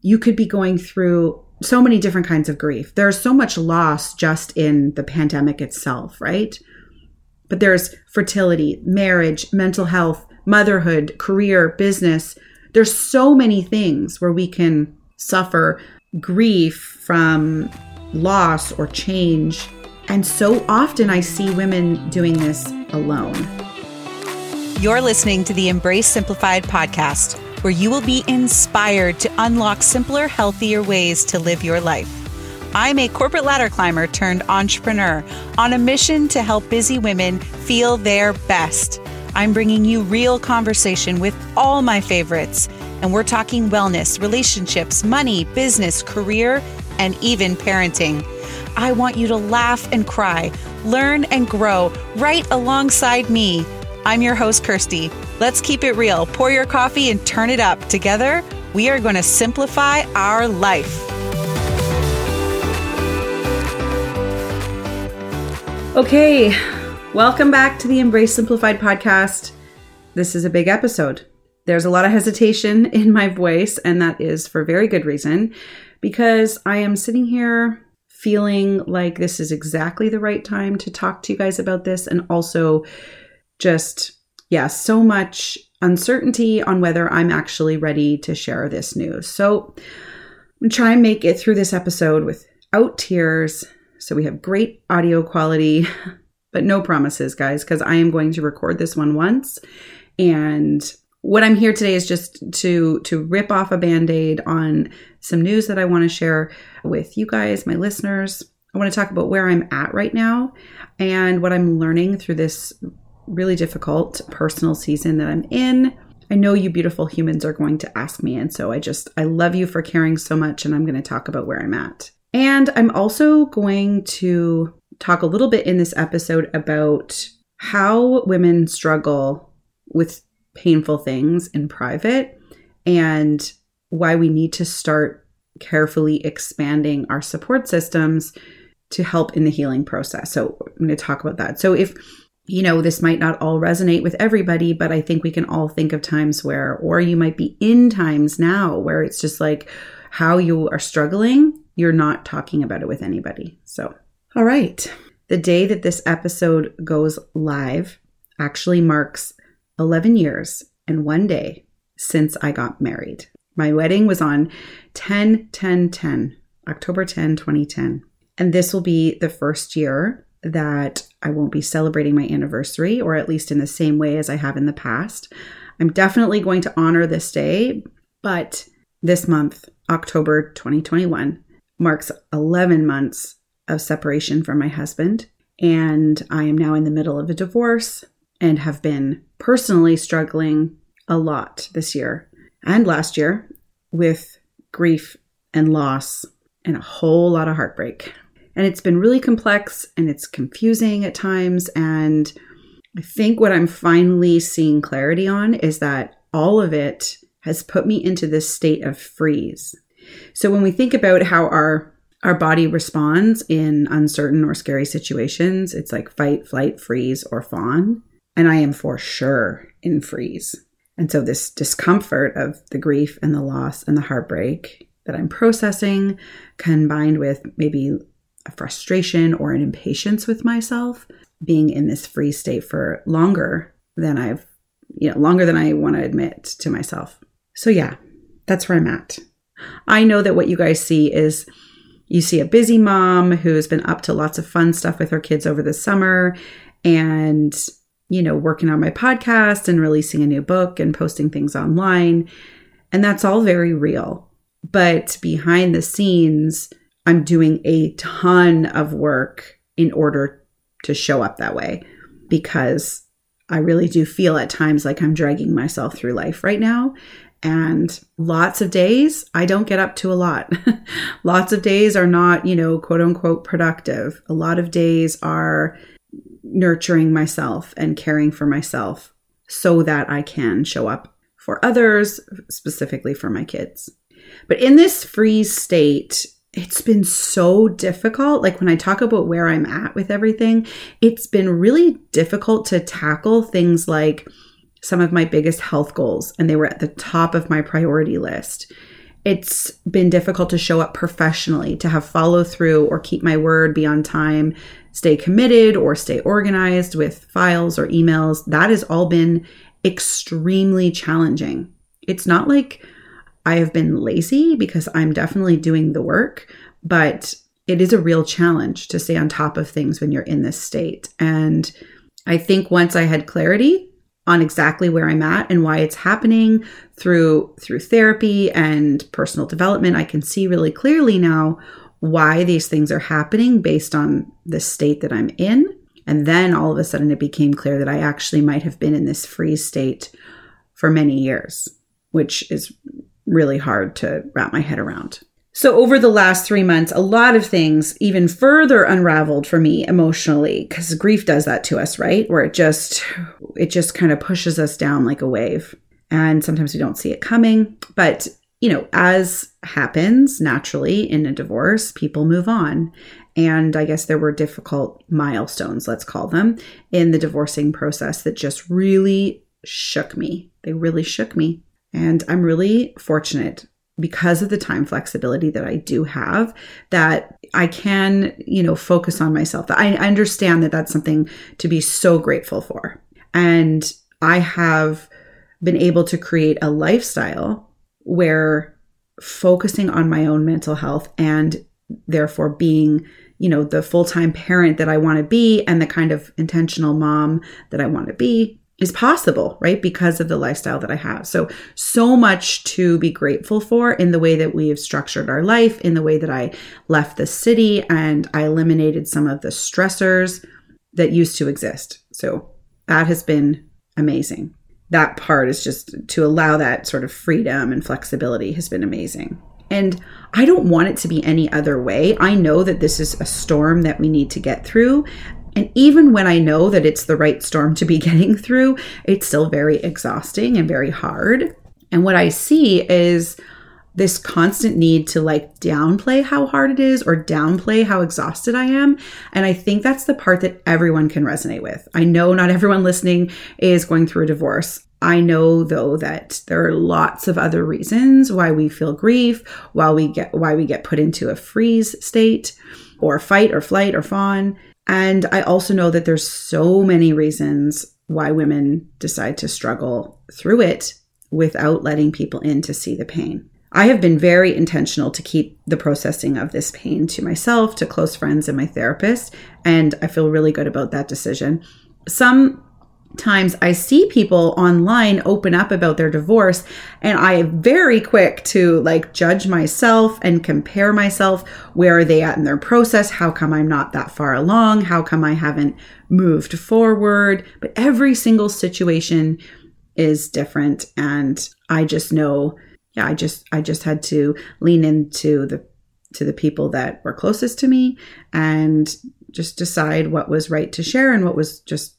you could be going through so many different kinds of grief. There's so much loss just in the pandemic itself, right? But there's fertility, marriage, mental health, motherhood, career, business. There's so many things where we can suffer grief from loss or change. And so often I see women doing this alone. You're listening to the Embrace Simplified podcast, where you will be inspired to unlock simpler, healthier ways to live your life. I'm a corporate ladder climber turned entrepreneur on a mission to help busy women feel their best. I'm bringing you real conversation with all my favorites, and we're talking wellness, relationships, money, business, career, and even parenting. I want you to laugh and cry, learn and grow right alongside me. I'm your host, Kirsty. Let's keep it real. Pour your coffee and turn it up. Together, we are going to simplify our life. Okay, welcome back to the Embrace Simplified podcast. This is a big episode. There's a lot of hesitation in my voice, and that is for very good reason because I am sitting here feeling like this is exactly the right time to talk to you guys about this, and also just, yeah, so much uncertainty on whether I'm actually ready to share this news. So I'm trying to make it through this episode without tears so we have great audio quality, but no promises, guys, because I am going to record this one once. And what I'm here today is just to to rip off a band-aid on some news that I want to share with you guys, my listeners. I want to talk about where I'm at right now and what I'm learning through this really difficult personal season that I'm in. I know you beautiful humans are going to ask me and so I just I love you for caring so much and I'm going to talk about where I'm at. And I'm also going to talk a little bit in this episode about how women struggle with painful things in private and why we need to start carefully expanding our support systems to help in the healing process. So, I'm going to talk about that. So, if you know, this might not all resonate with everybody, but I think we can all think of times where, or you might be in times now where it's just like how you are struggling you're not talking about it with anybody. So, all right. The day that this episode goes live actually marks 11 years and one day since I got married. My wedding was on 10 10 10, October 10, 2010. And this will be the first year that I won't be celebrating my anniversary, or at least in the same way as I have in the past. I'm definitely going to honor this day, but this month, October 2021, marks 11 months of separation from my husband. And I am now in the middle of a divorce and have been personally struggling a lot this year and last year with grief and loss and a whole lot of heartbreak. And it's been really complex and it's confusing at times. And I think what I'm finally seeing clarity on is that all of it has put me into this state of freeze. So when we think about how our our body responds in uncertain or scary situations, it's like fight, flight, freeze, or fawn. And I am for sure in freeze. And so this discomfort of the grief and the loss and the heartbreak that I'm processing, combined with maybe a frustration or an impatience with myself, being in this free state for longer than I've, you know, longer than I want to admit to myself. So yeah, that's where I'm at. I know that what you guys see is you see a busy mom who's been up to lots of fun stuff with her kids over the summer and, you know, working on my podcast and releasing a new book and posting things online. And that's all very real. But behind the scenes, I'm doing a ton of work in order to show up that way because I really do feel at times like I'm dragging myself through life right now. And lots of days, I don't get up to a lot. lots of days are not, you know, quote unquote productive. A lot of days are nurturing myself and caring for myself so that I can show up for others, specifically for my kids. But in this freeze state, it's been so difficult. Like when I talk about where I'm at with everything, it's been really difficult to tackle things like some of my biggest health goals, and they were at the top of my priority list. it's been difficult to show up professionally, to have follow through or keep my word, be on time, stay committed or stay organized with files or emails. That has all been extremely challenging. It's not like I have been lazy because I'm definitely doing the work, but it is a real challenge to stay on top of things when you're in this state. And I think once I had clarity on exactly where I'm at and why it's happening through through therapy and personal development, I can see really clearly now why these things are happening based on the state that I'm in. And then all of a sudden it became clear that I actually might have been in this freeze state for many years, which is really hard to wrap my head around. So, over the last three months, a lot of things even further unraveled for me emotionally because grief does that to us, right? Where it just, it just kind of pushes us down like a wave. And sometimes we don't see it coming. But, you know, as happens naturally in a divorce, people move on. And I guess there were difficult milestones, let's call them, in the divorcing process that just really shook me. They really shook me. And I'm really fortunate because of the time flexibility that I do have, that I can, you know, focus on myself. I understand that that's something to be so grateful for. And I have been able to create a lifestyle where focusing on my own mental health and therefore being, you know, the full time parent that I want to be and the kind of intentional mom that I want to be is possible, right? Because of the lifestyle that I have. So, so much to be grateful for in the way that we have structured our life, in the way that I left the city and I eliminated some of the stressors that used to exist. So, that has been amazing. That part is just to allow that sort of freedom and flexibility has been amazing. And I don't want it to be any other way. I know that this is a storm that we need to get through. And even when I know that it's the right storm to be getting through, it's still very exhausting and very hard. And what I see is this constant need to like downplay how hard it is or downplay how exhausted I am. And I think that's the part that everyone can resonate with. I know not everyone listening is going through a divorce. I know though that there are lots of other reasons why we feel grief, why we get why we get put into a freeze state or fight or flight or fawn. And I also know that there's so many reasons why women decide to struggle through it without letting people in to see the pain. I have been very intentional to keep the processing of this pain to myself, to close friends, and my therapist. And I feel really good about that decision. Some times I see people online open up about their divorce and I very quick to like judge myself and compare myself. Where are they at in their process? How come I'm not that far along? How come I haven't moved forward? But every single situation is different and I just know yeah, I just I just had to lean into the to the people that were closest to me and just decide what was right to share and what was just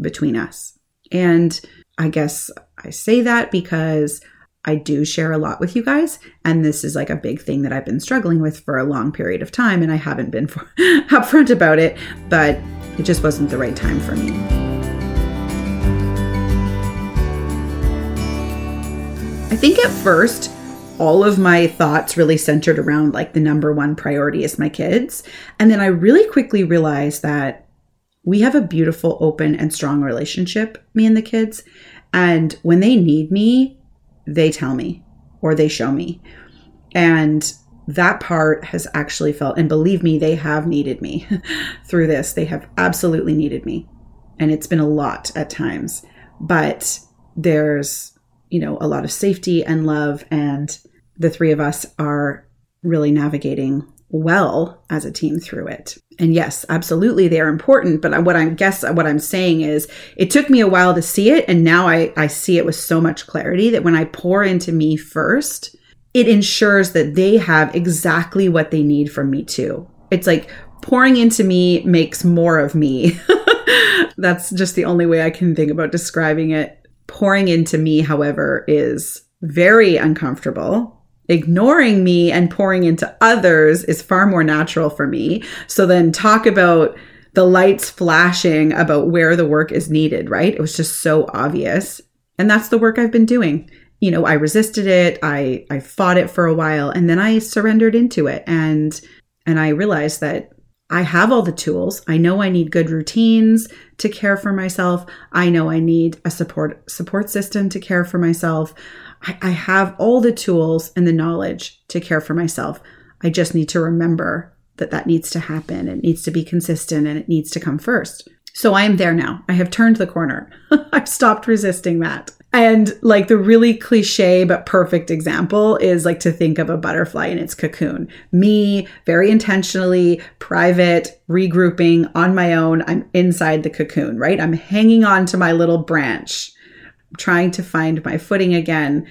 between us. And I guess I say that because I do share a lot with you guys. And this is like a big thing that I've been struggling with for a long period of time. And I haven't been for, upfront about it, but it just wasn't the right time for me. I think at first, all of my thoughts really centered around like the number one priority is my kids. And then I really quickly realized that we have a beautiful, open, and strong relationship, me and the kids. And when they need me, they tell me or they show me. And that part has actually felt, and believe me, they have needed me through this. They have absolutely needed me. And it's been a lot at times, but there's, you know, a lot of safety and love. And the three of us are really navigating well as a team through it. And yes, absolutely they are important, but what I guess what I'm saying is it took me a while to see it and now I I see it with so much clarity that when I pour into me first, it ensures that they have exactly what they need from me too. It's like pouring into me makes more of me. That's just the only way I can think about describing it. Pouring into me, however, is very uncomfortable ignoring me and pouring into others is far more natural for me. So then talk about the lights flashing about where the work is needed, right? It was just so obvious. And that's the work I've been doing. you know, I resisted it. I I fought it for a while and then I surrendered into it and and I realized that I have all the tools. I know I need good routines to care for myself. I know I need a support support system to care for myself. I, I have all the tools and the knowledge to care for myself. I just need to remember that that needs to happen. It needs to be consistent and it needs to come first. So I am there now. I have turned the corner. I've stopped resisting that. And like the really cliche but perfect example is like to think of a butterfly in its cocoon. Me, very intentionally, private, regrouping on my own. I'm inside the cocoon, right? I'm hanging on to my little branch, trying to find my footing again.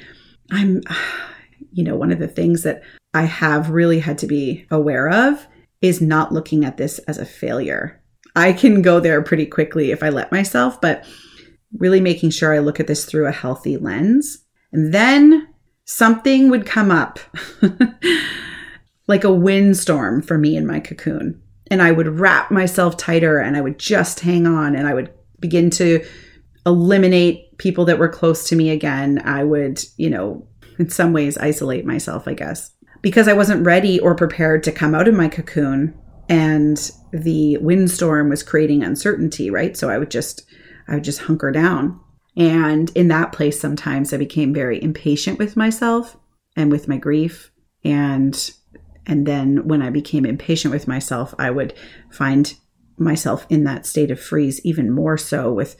I'm, you know, one of the things that I have really had to be aware of is not looking at this as a failure. I can go there pretty quickly if I let myself, but really making sure I look at this through a healthy lens. And then something would come up like a windstorm for me in my cocoon. And I would wrap myself tighter and I would just hang on and I would begin to eliminate people that were close to me again. I would, you know, in some ways isolate myself, I guess, because I wasn't ready or prepared to come out of my cocoon and the windstorm was creating uncertainty, right? So I would just I would just hunker down. And in that place, sometimes I became very impatient with myself and with my grief. And and then when I became impatient with myself, I would find myself in that state of freeze even more so with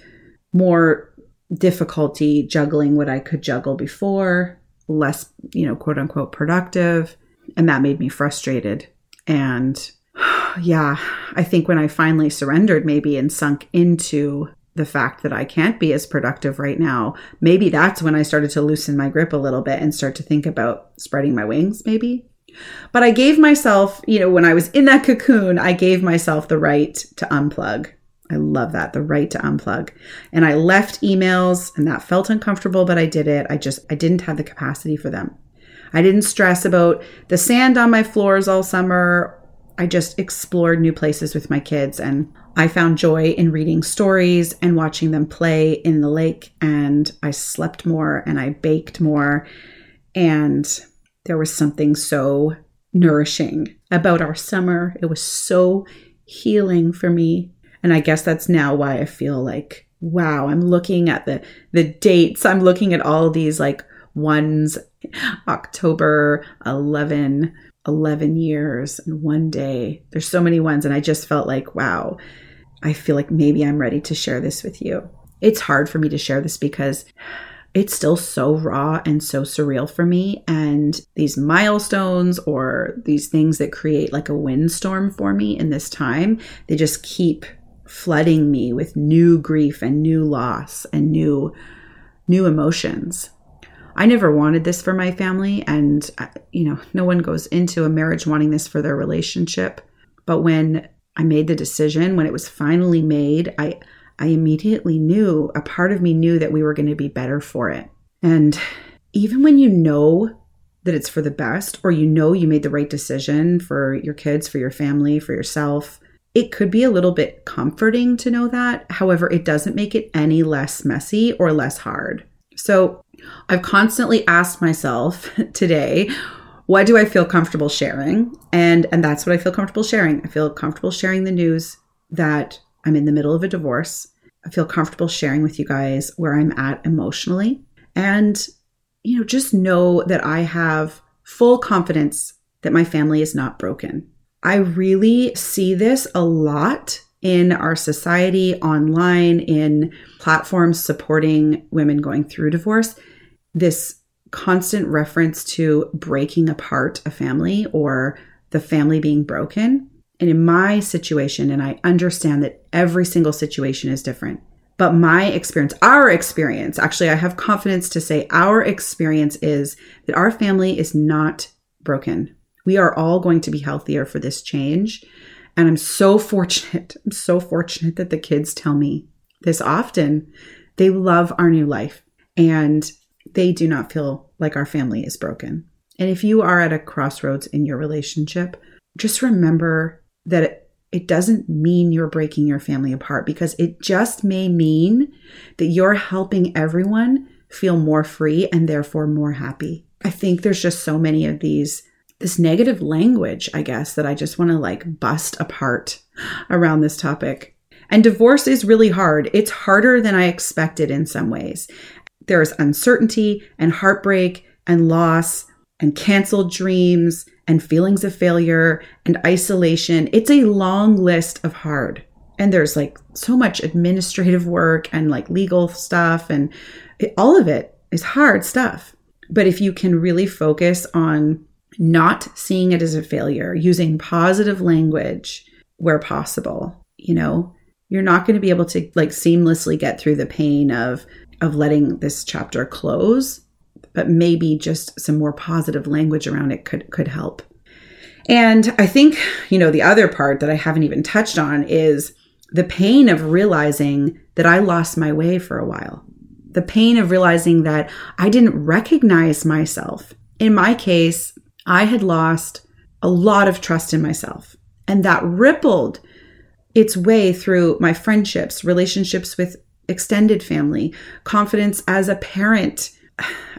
more difficulty juggling what I could juggle before, less, you know, quote unquote productive. And that made me frustrated. And yeah, I think when I finally surrendered, maybe and sunk into the fact that I can't be as productive right now, maybe that's when I started to loosen my grip a little bit and start to think about spreading my wings, maybe. But I gave myself, you know, when I was in that cocoon, I gave myself the right to unplug. I love that, the right to unplug. And I left emails and that felt uncomfortable, but I did it. I just, I didn't have the capacity for them. I didn't stress about the sand on my floors all summer. I just explored new places with my kids and I found joy in reading stories and watching them play in the lake. And I slept more and I baked more. And there was something so nourishing about our summer. It was so healing for me. And I guess that's now why I feel like, wow, I'm looking at the the dates. I'm looking at all these like ones October 11 11 years and one day. There's so many ones and I just felt like, wow, I feel like maybe I'm ready to share this with you. It's hard for me to share this because it's still so raw and so surreal for me. And these milestones or these things that create like a windstorm for me in this time, they just keep flooding me with new grief and new loss and new new emotions. I never wanted this for my family and uh, you know, no one goes into a marriage wanting this for their relationship. But when I made the decision when it was finally made. I I immediately knew, a part of me knew that we were going to be better for it. And even when you know that it's for the best or you know you made the right decision for your kids, for your family, for yourself, it could be a little bit comforting to know that. However, it doesn't make it any less messy or less hard. So, I've constantly asked myself today, what do I feel comfortable sharing? And and that's what I feel comfortable sharing. I feel comfortable sharing the news that I'm in the middle of a divorce. I feel comfortable sharing with you guys where I'm at emotionally. And you know, just know that I have full confidence that my family is not broken. I really see this a lot in our society, online, in platforms supporting women going through divorce. This constant reference to breaking apart a family or the family being broken. And in my situation, and I understand that every single situation is different, but my experience, our experience, actually, I have confidence to say our experience is that our family is not broken. We are all going to be healthier for this change. And I'm so fortunate. I'm so fortunate that the kids tell me this often. They love our new life. And they do not feel like our family is broken. And if you are at a crossroads in your relationship, just remember that it, it doesn't mean you're breaking your family apart because it just may mean that you're helping everyone feel more free and therefore more happy. I think there's just so many of these this negative language, I guess, that I just want to like bust apart around this topic. And divorce is really hard. It's harder than I expected in some ways. There's uncertainty and heartbreak and loss and canceled dreams and feelings of failure and isolation. It's a long list of hard. And there's like so much administrative work and like legal stuff, and it, all of it is hard stuff. But if you can really focus on not seeing it as a failure, using positive language where possible, you know, you're not going to be able to like seamlessly get through the pain of of letting this chapter close, but maybe just some more positive language around it could could help. And I think, you know, the other part that I haven't even touched on is the pain of realizing that I lost my way for a while. The pain of realizing that I didn't recognize myself. In my case, I had lost a lot of trust in myself, and that rippled its way through my friendships, relationships with extended family, confidence as a parent,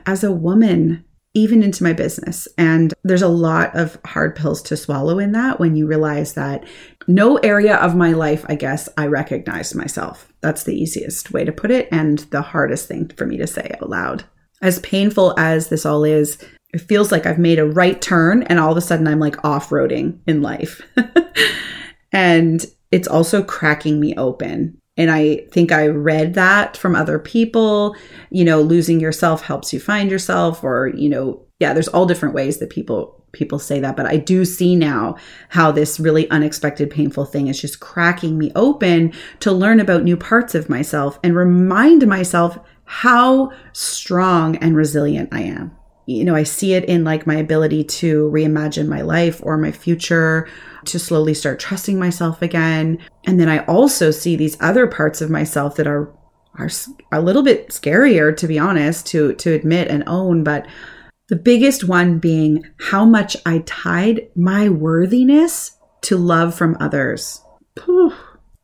as a woman, even into my business. And there's a lot of hard pills to swallow in that when you realize that no area of my life, I guess, I recognize myself. That's the easiest way to put it and the hardest thing for me to say out loud. As painful as this all is, it feels like I've made a right turn and all of a sudden I'm like off roading in life. and it's also cracking me open. And I think I read that from other people. You know, losing yourself helps you find yourself, or, you know, yeah, there's all different ways that people people say that but i do see now how this really unexpected painful thing is just cracking me open to learn about new parts of myself and remind myself how strong and resilient i am you know i see it in like my ability to reimagine my life or my future to slowly start trusting myself again. And then I also see these other parts of myself that are are a little bit scarier to be honest to to admit and own, but the biggest one being how much I tied my worthiness to love from others.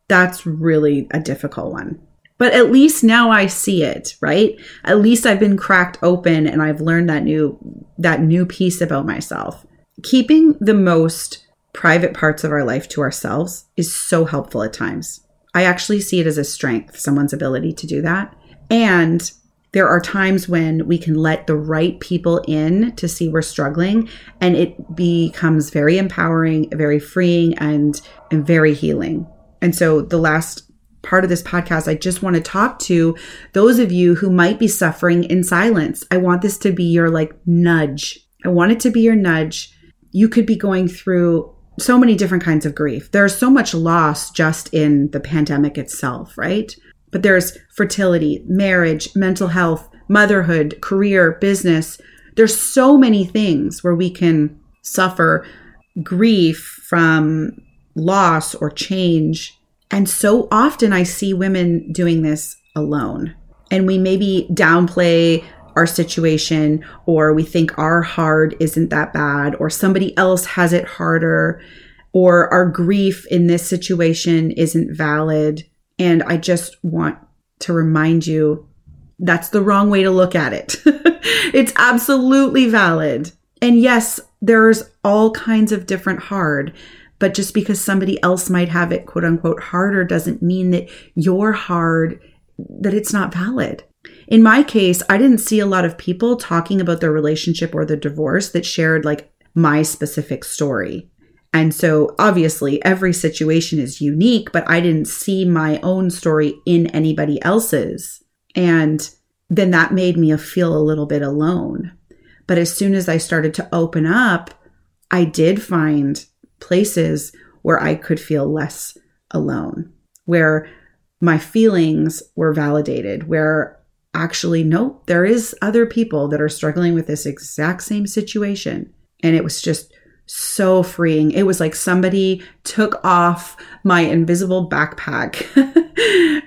That's really a difficult one. But at least now I see it, right? At least I've been cracked open and I've learned that new that new piece about myself. Keeping the most private parts of our life to ourselves is so helpful at times. I actually see it as a strength, someone's ability to do that. And there are times when we can let the right people in to see we're struggling and it becomes very empowering, very freeing and and very healing. And so the last part of this podcast, I just want to talk to those of you who might be suffering in silence. I want this to be your like nudge. I want it to be your nudge. You could be going through so many different kinds of grief. There's so much loss just in the pandemic itself, right? But there's fertility, marriage, mental health, motherhood, career, business. There's so many things where we can suffer grief from loss or change. And so often I see women doing this alone. And we maybe downplay our situation or we think our hard isn't that bad or somebody else has it harder or our grief in this situation isn't valid. And I just want to remind you that's the wrong way to look at it. it's absolutely valid. And yes, there's all kinds of different hard, but just because somebody else might have it quote unquote harder doesn't mean that your hard that it's not valid. In my case, I didn't see a lot of people talking about their relationship or the divorce that shared like my specific story. And so obviously every situation is unique, but I didn't see my own story in anybody else's. And then that made me feel a little bit alone. But as soon as I started to open up, I did find places where I could feel less alone, where my feelings were validated, where actually, no, there is other people that are struggling with this exact same situation. And it was just so freeing. It was like somebody took off my invisible backpack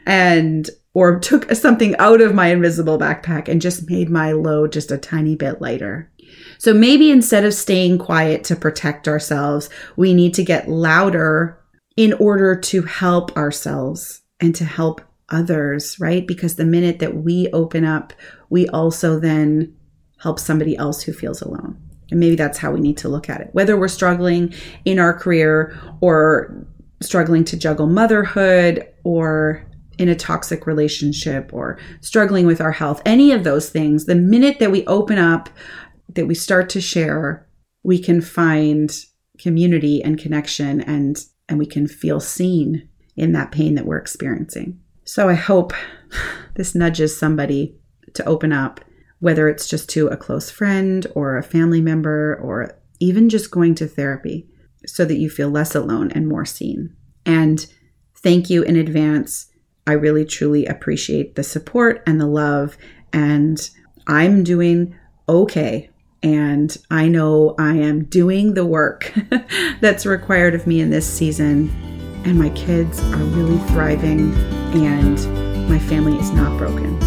and or took something out of my invisible backpack and just made my load just a tiny bit lighter. So maybe instead of staying quiet to protect ourselves, we need to get louder in order to help ourselves and to help others, right? Because the minute that we open up, we also then help somebody else who feels alone. And maybe that's how we need to look at it. Whether we're struggling in our career or struggling to juggle motherhood or in a toxic relationship or struggling with our health, any of those things, the minute that we open up, that we start to share, we can find community and connection and and we can feel seen in that pain that we're experiencing. So I hope this nudges somebody to open up, whether it's just to a close friend or a family member or even just going to therapy so that you feel less alone and more seen. And thank you in advance. I really truly appreciate the support and the love and I'm doing okay and I know I am doing the work that's required of me in this season. And my kids are really thriving, and my family is not broken.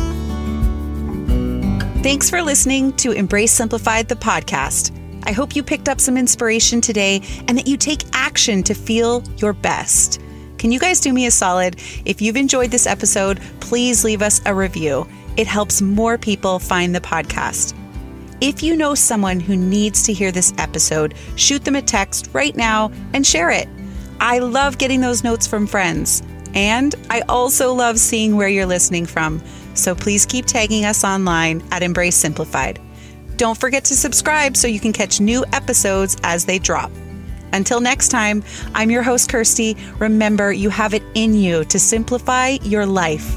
Thanks for listening to Embrace Simplified, the podcast. I hope you picked up some inspiration today and that you take action to feel your best. Can you guys do me a solid? If you've enjoyed this episode, please leave us a review. It helps more people find the podcast. If you know someone who needs to hear this episode, shoot them a text right now and share it. I love getting those notes from friends. And I also love seeing where you're listening from. So please keep tagging us online at Embrace Simplified. Don't forget to subscribe so you can catch new episodes as they drop. Until next time, I'm your host, Kirsty. Remember, you have it in you to simplify your life.